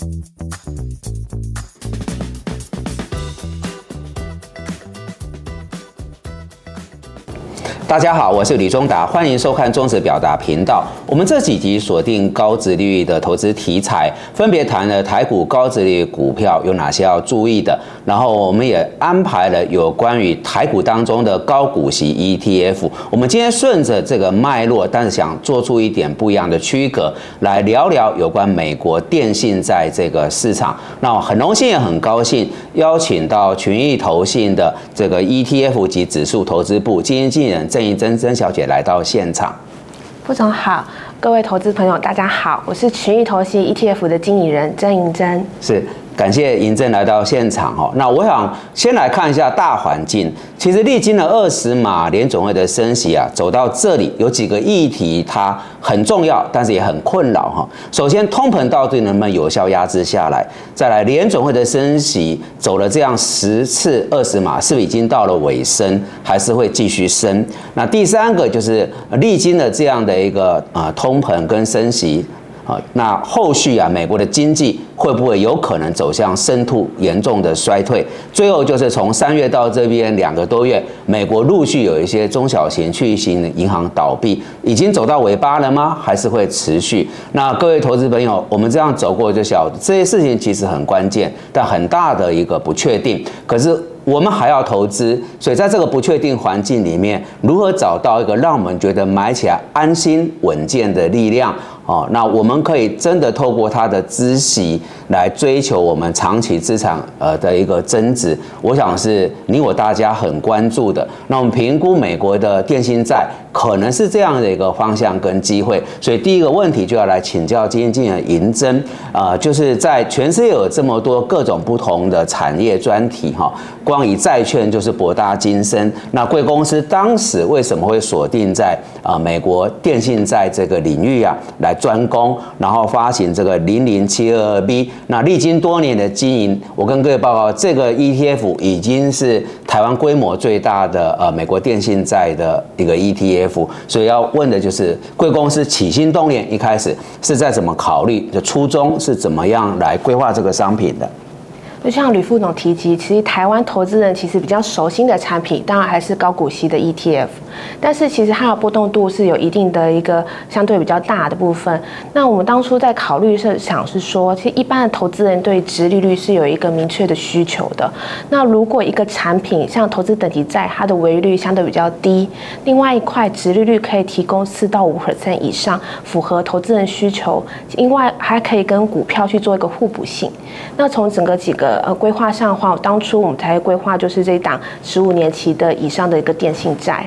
Thank you. 大家好，我是李忠达，欢迎收看中时表达频道。我们这几集锁定高值利率的投资题材，分别谈了台股高值率股票有哪些要注意的，然后我们也安排了有关于台股当中的高股息 ETF。我们今天顺着这个脉络，但是想做出一点不一样的区隔，来聊聊有关美国电信在这个市场。那很荣幸也很高兴邀请到群益投信的这个 ETF 及指数投资部基金经理人郑怡珍珍小姐来到现场。副总好，各位投资朋友大家好，我是群益投信 ETF 的经理人郑银珍。是。感谢尹正来到现场哈，那我想先来看一下大环境。其实历经了二十码联总会的升息啊，走到这里有几个议题它很重要，但是也很困扰哈。首先，通膨到底能不能有效压制下来？再来，联总会的升息走了这样十次二十码，是不是已经到了尾声，还是会继续升？那第三个就是历经了这样的一个啊通膨跟升息。那后续啊，美国的经济会不会有可能走向深度严重的衰退？最后就是从三月到这边两个多月，美国陆续有一些中小型区域型银行倒闭，已经走到尾巴了吗？还是会持续？那各位投资朋友，我们这样走过就晓得这些事情其实很关键，但很大的一个不确定。可是我们还要投资，所以在这个不确定环境里面，如何找到一个让我们觉得买起来安心稳健的力量？哦，那我们可以真的透过他的知悉来追求我们长期资产呃的一个增值，我想是你我大家很关注的。那我们评估美国的电信债可能是这样的一个方向跟机会，所以第一个问题就要来请教基金经理银针啊，就是在全世界有这么多各种不同的产业专题哈，光以债券就是博大精深。那贵公司当时为什么会锁定在啊美国电信债这个领域啊来？专攻，然后发行这个零零七二二 B。那历经多年的经营，我跟各位报告，这个 ETF 已经是台湾规模最大的呃美国电信债的一个 ETF。所以要问的就是，贵公司起心动念一开始是在怎么考虑的初衷是怎么样来规划这个商品的？就像吕副总提及，其实台湾投资人其实比较熟悉的产品，当然还是高股息的 ETF。但是其实它的波动度是有一定的一个相对比较大的部分。那我们当初在考虑是想是说，其实一般的投资人对值利率是有一个明确的需求的。那如果一个产品像投资等级债，它的违率相对比较低，另外一块值利率可以提供四到五 percent 以上，符合投资人需求，另外还可以跟股票去做一个互补性。那从整个几个呃，规划上的话，当初我们才规划就是这一档十五年期的以上的一个电信债。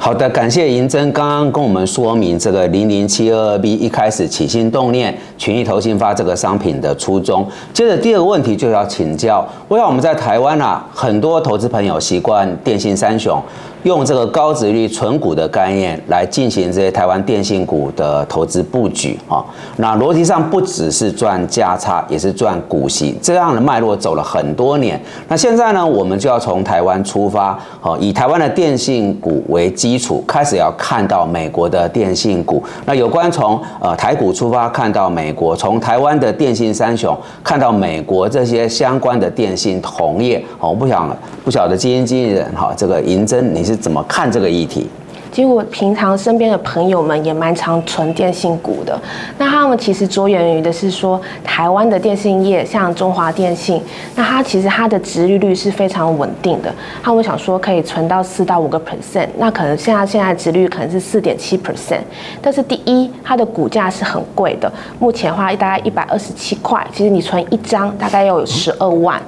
好的，感谢银珍刚刚跟我们说明这个零零七二二 B 一开始起心动念，群益投信发这个商品的初衷。接着第二个问题就要请教，我想我们在台湾啊，很多投资朋友习惯电信三雄。用这个高值率存股的概念来进行这些台湾电信股的投资布局啊，那逻辑上不只是赚价差，也是赚股息，这样的脉络走了很多年。那现在呢，我们就要从台湾出发，哦，以台湾的电信股为基础，开始要看到美国的电信股。那有关从呃台股出发看到美国，从台湾的电信三雄看到美国这些相关的电信同业，我不想不晓得基金经理人哈，这个银针你。是怎么看这个议题？其实我平常身边的朋友们也蛮常存电信股的。那他们其实着眼于的是说，台湾的电信业，像中华电信，那它其实它的值利率是非常稳定的。他们想说可以存到四到五个 percent，那可能现在现在值率可能是四点七 percent。但是第一，它的股价是很贵的，目前的话大概一百二十七块，其实你存一张大概要有十二万。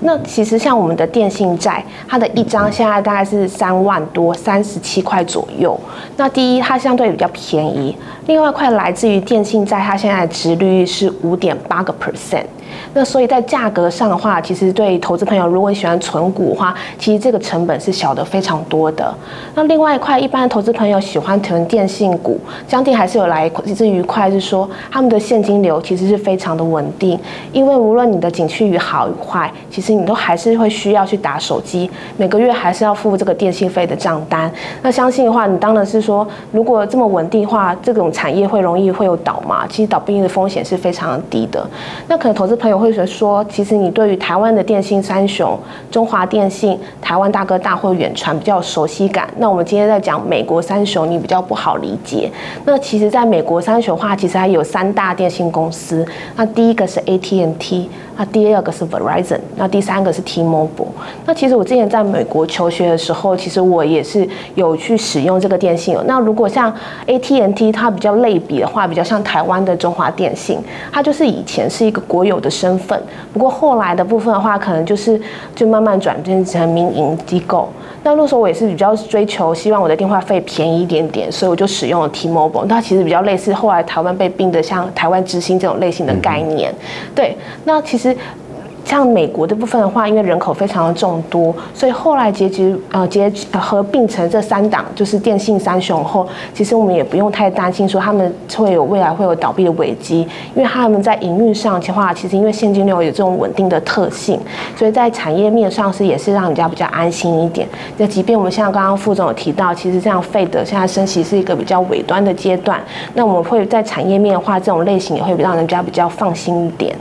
那其实像我们的电信债，它的一张现在大概是三万多，三十七块左右。那第一，它相对比较便宜；另外一块来自于电信债，它现在的值率是五点八个 percent。那所以在价格上的话，其实对投资朋友，如果你喜欢存股的话，其实这个成本是小的非常多的。那另外一块，一般的投资朋友喜欢囤电信股，相对还是有来自愉快，是说他们的现金流其实是非常的稳定，因为无论你的景区与好与坏，其实。实你都还是会需要去打手机，每个月还是要付这个电信费的账单。那相信的话，你当然是说，如果这么稳定的话，这种产业会容易会有倒吗？其实倒闭的风险是非常低的。那可能投资朋友会说，其实你对于台湾的电信三雄，中华电信、台湾大哥大或远传比较熟悉感。那我们今天在讲美国三雄，你比较不好理解。那其实，在美国三雄的话，其实还有三大电信公司。那第一个是 AT&T，那第二个是 Verizon，那第三个是 T-Mobile。那其实我之前在美国求学的时候，其实我也是有去使用这个电信。那如果像 AT&T，它比较类比的话，比较像台湾的中华电信，它就是以前是一个国有的身份，不过后来的部分的话，可能就是就慢慢转变成民营机构。那那时候我也是比较追求，希望我的电话费便宜一点点，所以我就使用了 T-Mobile。它其实比较类似后来台湾被并的像台湾之星这种类型的概念。对，那其实。像美国的部分的话，因为人口非常的众多，所以后来结局呃结合并成这三档就是电信三雄后，其实我们也不用太担心说他们会有未来会有倒闭的危机，因为他们在营运上的话，其实因为现金流有这种稳定的特性，所以在产业面上是也是让人家比较安心一点。那即便我们像刚刚副总有提到，其实这样费德现在升息是一个比较尾端的阶段，那我们会在产业面的话，这种类型也会让人家比较放心一点。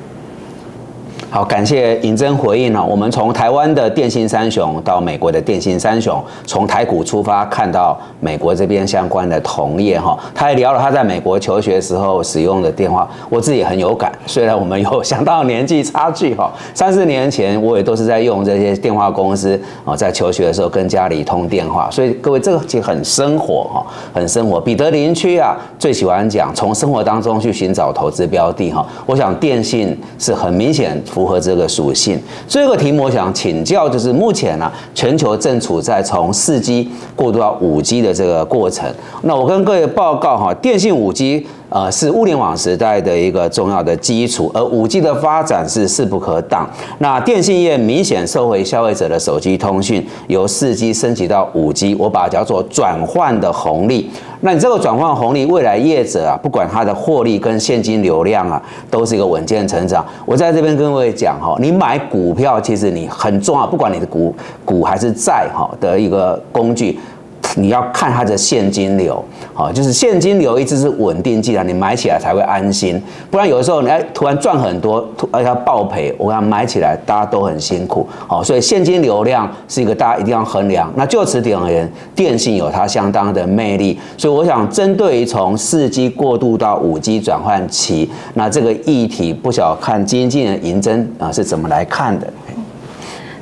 好，感谢尹真回应了。我们从台湾的电信三雄到美国的电信三雄，从台股出发，看到美国这边相关的同业哈，他还聊了他在美国求学时候使用的电话，我自己很有感。虽然我们有相当年纪差距哈，三四年前我也都是在用这些电话公司啊，在求学的时候跟家里通电话，所以各位这个其实很生活哈，很生活。彼得林区啊，最喜欢讲从生活当中去寻找投资标的哈。我想电信是很明显。符合这个属性，这个题目我想请教，就是目前呢，全球正处在从四 G 过渡到五 G 的这个过程。那我跟各位报告哈，电信五 G。呃，是物联网时代的一个重要的基础，而五 G 的发展是势不可挡。那电信业明显收回消费者的手机通讯，由四 G 升级到五 G，我把它叫做转换的红利。那你这个转换红利，未来业者啊，不管它的获利跟现金流量啊，都是一个稳健成长。我在这边跟各位讲哈，你买股票其实你很重要，不管你的股股还是债哈的一个工具。你要看它的现金流，好，就是现金流一直是稳定剂啊，你买起来才会安心。不然有的时候你哎突然赚很多，突而且爆赔，我讲买起来大家都很辛苦，好，所以现金流量是一个大家一定要衡量。那就此点而言，电信有它相当的魅力，所以我想针对于从四 G 过渡到五 G 转换期，那这个议题不晓看经纪人银针啊是怎么来看的。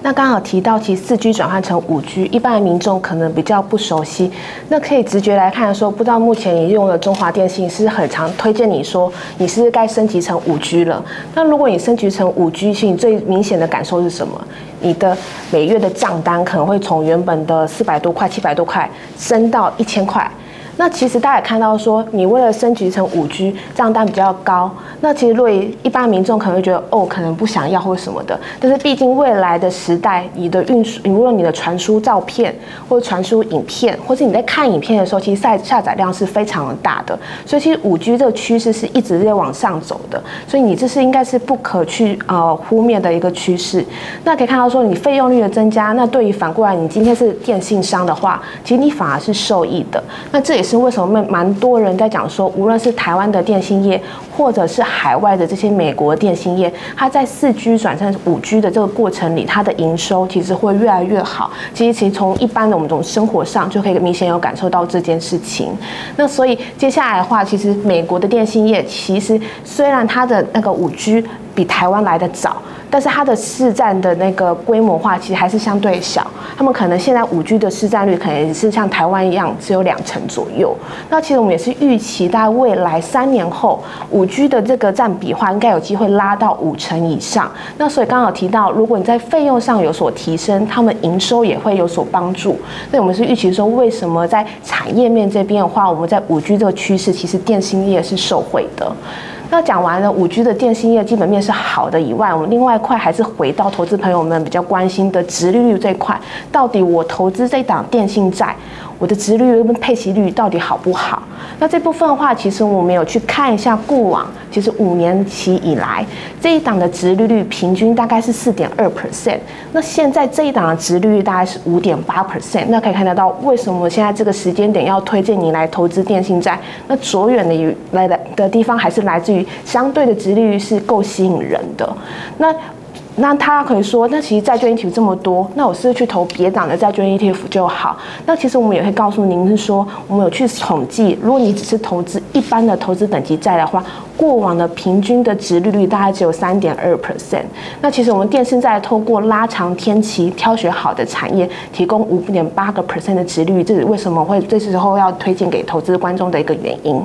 那刚好提到，其实四 G 转换成五 G，一般的民众可能比较不熟悉。那可以直觉来看说，不知道目前你用的中华电信是很常推荐你说，你是该升级成五 G 了。那如果你升级成五 G，其实最明显的感受是什么？你的每月的账单可能会从原本的四百多块、七百多块升到一千块。那其实大家也看到说，你为了升级成五 G，账单比较高。那其实若一般民众可能会觉得，哦，可能不想要或什么的。但是毕竟未来的时代，你的运输，无论你的传输照片，或者传输影片，或是你在看影片的时候，其实下下载量是非常的大的。所以其实五 G 这个趋势是一直在往上走的。所以你这是应该是不可去呃忽略的一个趋势。那可以看到说，你费用率的增加，那对于反过来，你今天是电信商的话，其实你反而是受益的。那这也是为什么蛮蛮多人在讲说，无论是台湾的电信业，或者是海外的这些美国电信业，它在四 G 转成五 G 的这个过程里，它的营收其实会越来越好。其实，其实从一般的我们这种生活上就可以明显有感受到这件事情。那所以接下来的话，其实美国的电信业其实虽然它的那个五 G 比台湾来的早。但是它的市占的那个规模化其实还是相对小，他们可能现在五 G 的市占率可能也是像台湾一样只有两成左右。那其实我们也是预期，在未来三年后，五 G 的这个占比话应该有机会拉到五成以上。那所以刚好提到，如果你在费用上有所提升，他们营收也会有所帮助。那我们是预期说，为什么在产业面这边的话，我们在五 G 这个趋势，其实电信业是受惠的。那讲完了五 G 的电信业基本面是好的以外，我们另外一块还是回到投资朋友们比较关心的直利率这一块，到底我投资这档电信债，我的殖率跟配息率到底好不好？那这部分的话，其实我们有去看一下过往，其实五年期以来这一档的殖利率平均大概是四点二 percent。那现在这一档的殖利率大概是五点八 percent。那可以看得到，为什么现在这个时间点要推荐你来投资电信债？那着眼的来的的地方还是来自于相对的殖利率是够吸引人的。那那他可以说，那其实债券 ETF 这么多，那我是去投别档的债券 ETF 就好。那其实我们也会告诉您是说，我们有去统计，如果你只是投资一般的投资等级债的话，过往的平均的值利率大概只有三点二 percent。那其实我们电信在透过拉长天期，挑选好的产业，提供五点八个 percent 的值率，这是为什么会这时候要推荐给投资观众的一个原因。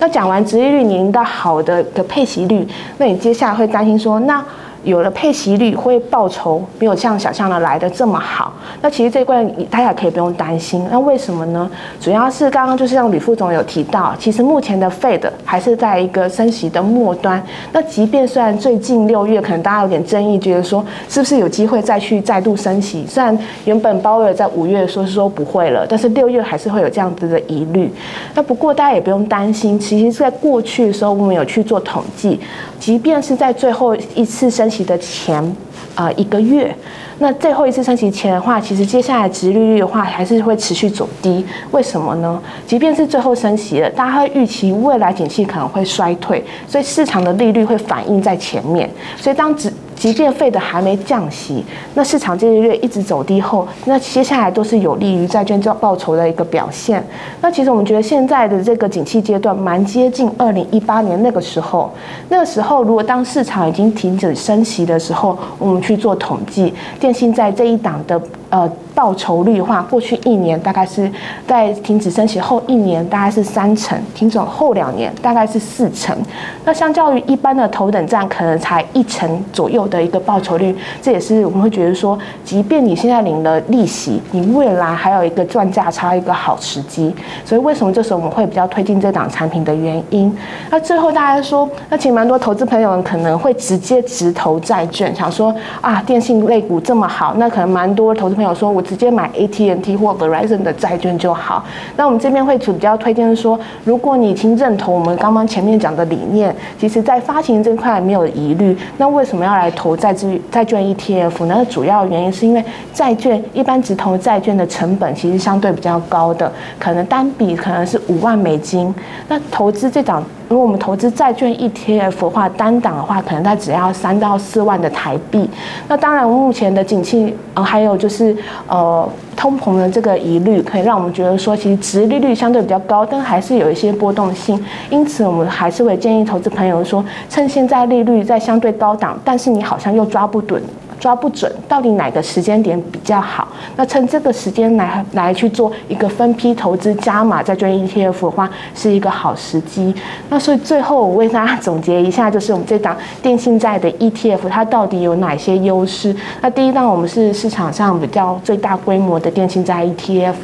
那讲完值利率，您的好的的配息率，那你接下来会担心说，那？有了配息率，会报酬没有像想象的来的这么好。那其实这一块大家可以不用担心。那为什么呢？主要是刚刚就是像吕副总有提到，其实目前的 Fed 还是在一个升息的末端。那即便虽然最近六月可能大家有点争议，觉得说是不是有机会再去再度升息？虽然原本鲍威尔在五月说是说不会了，但是六月还是会有这样子的疑虑。那不过大家也不用担心，其实在过去的时候我们有去做统计，即便是在最后一次升息。的前啊一个月，那最后一次升息前的话，其实接下来殖利率的话还是会持续走低。为什么呢？即便是最后升息了，大家会预期未来景气可能会衰退，所以市场的利率会反映在前面。所以当殖即便费的还没降息，那市场这个月一直走低后，那接下来都是有利于债券报报酬的一个表现。那其实我们觉得现在的这个景气阶段蛮接近二零一八年那个时候。那个时候，如果当市场已经停止升息的时候，我们去做统计，电信在这一档的。呃，报酬率的话，过去一年大概是在停止升息后一年大概是三成，停止后两年大概是四成。那相较于一般的头等站，可能才一成左右的一个报酬率，这也是我们会觉得说，即便你现在领了利息，你未来还有一个赚价差一个好时机。所以为什么这时候我们会比较推进这档产品的原因？那最后大家说，那其实蛮多投资朋友们可能会直接直投债券，想说啊，电信类股这那么好，那可能蛮多投资。朋友说，我直接买 AT&T 或 Verizon 的债券就好。那我们这边会比较推荐说，如果你已经认同我们刚刚前面讲的理念，其实在发行这块没有疑虑，那为什么要来投债资债券 ETF 呢？主要原因是因为债券一般直投债券的成本其实相对比较高的，可能单笔可能是五万美金。那投资这档。如果我们投资债券 ETF 的话，单档的话，可能它只要三到四万的台币。那当然，目前的景气，呃，还有就是呃，通膨的这个疑虑，可以让我们觉得说，其实值利率相对比较高，但还是有一些波动性。因此，我们还是会建议投资朋友说，趁现在利率在相对高档，但是你好像又抓不准。抓不准到底哪个时间点比较好，那趁这个时间来来去做一个分批投资加码债券 ETF 的话，是一个好时机。那所以最后我为大家总结一下，就是我们这档电信债的 ETF 它到底有哪些优势？那第一档我们是市场上比较最大规模的电信债 ETF。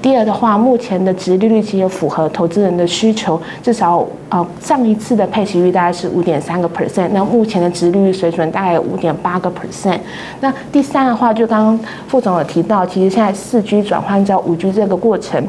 第二的话，目前的值利率其实符合投资人的需求，至少呃上一次的配息率大概是五点三个 percent，那目前的值利率水准大概五点八个 percent。那第三的话，就刚刚副总有提到，其实现在四 G 转换到五 G 这个过程。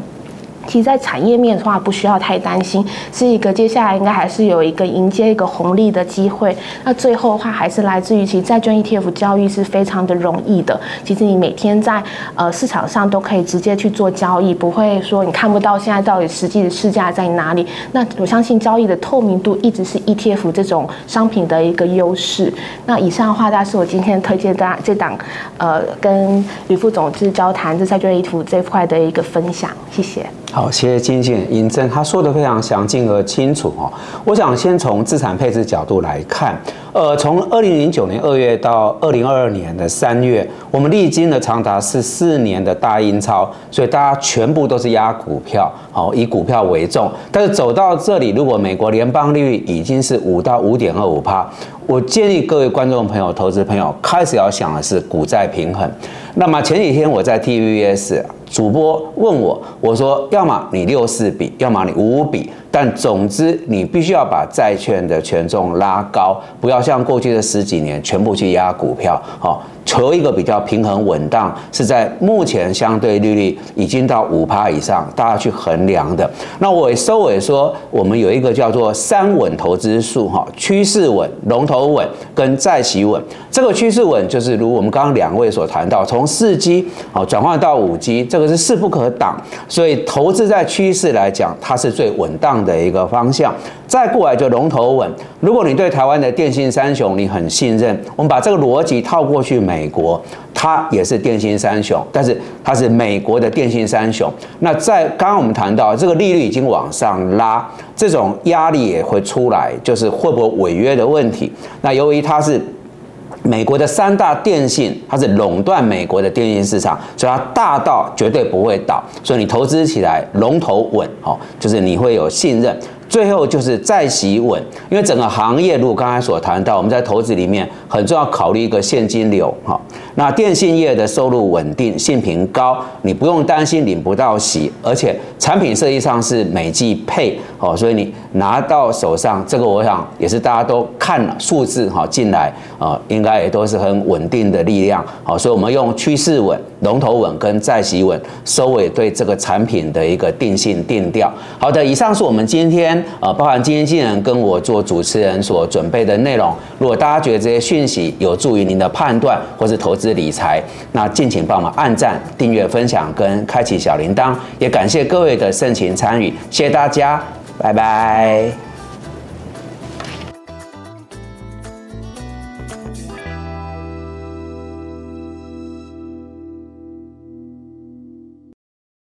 其实，在产业面的话，不需要太担心，是一个接下来应该还是有一个迎接一个红利的机会。那最后的话，还是来自于其实债券 ETF 交易是非常的容易的。其实你每天在呃市场上都可以直接去做交易，不会说你看不到现在到底实际的市价在哪里。那我相信交易的透明度一直是 ETF 这种商品的一个优势。那以上的话，大是我今天推荐大家这档呃跟吕副总就是交谈这债券 ETF 这块的一个分享，谢谢。好，谢谢金建尹正，他说的非常详尽而清楚哦。我想先从资产配置角度来看，呃，从二零零九年二月到二零二二年的三月，我们历经了长达十四年的大印钞，所以大家全部都是压股票，好，以股票为重。但是走到这里，如果美国联邦利率已经是五到五点二五趴，我建议各位观众朋友、投资朋友开始要想的是股债平衡。那么前几天我在 TVS。主播问我，我说要么你六四比，要么你五五比。但总之你必须要把债券的权重拉高，不要像过去的十几年全部去压股票，好。求一个比较平衡稳当，是在目前相对利率已经到五趴以上，大家去衡量的。那我收尾说，我们有一个叫做三稳投资数哈，趋势稳、龙头稳跟债息稳。这个趋势稳就是如我们刚刚两位所谈到，从四 G 好转换到五 G，这个是势不可挡。所以投资在趋势来讲，它是最稳当的一个方向。再过来就龙头稳。如果你对台湾的电信三雄你很信任，我们把这个逻辑套过去美国，它也是电信三雄，但是它是美国的电信三雄。那在刚刚我们谈到这个利率已经往上拉，这种压力也会出来，就是会不会违约的问题。那由于它是美国的三大电信，它是垄断美国的电信市场，所以它大到绝对不会倒，所以你投资起来龙头稳，哦，就是你会有信任。最后就是再洗稳，因为整个行业，如果刚才所谈到，我们在投资里面很重要考虑一个现金流，哈。那电信业的收入稳定，性平高，你不用担心领不到息，而且产品设计上是每季配，哦，所以你拿到手上这个，我想也是大家都看了数字哈进来啊，应该也都是很稳定的力量，好，所以我们用趋势稳、龙头稳跟再洗稳收尾对这个产品的一个定性定调。好的，以上是我们今天呃，包含今天经人跟我做主持人所准备的内容。如果大家觉得这些讯息有助于您的判断或是投，资理财，那敬请帮忙按赞、订阅、分享跟开启小铃铛，也感谢各位的盛情参与，谢谢大家，拜拜。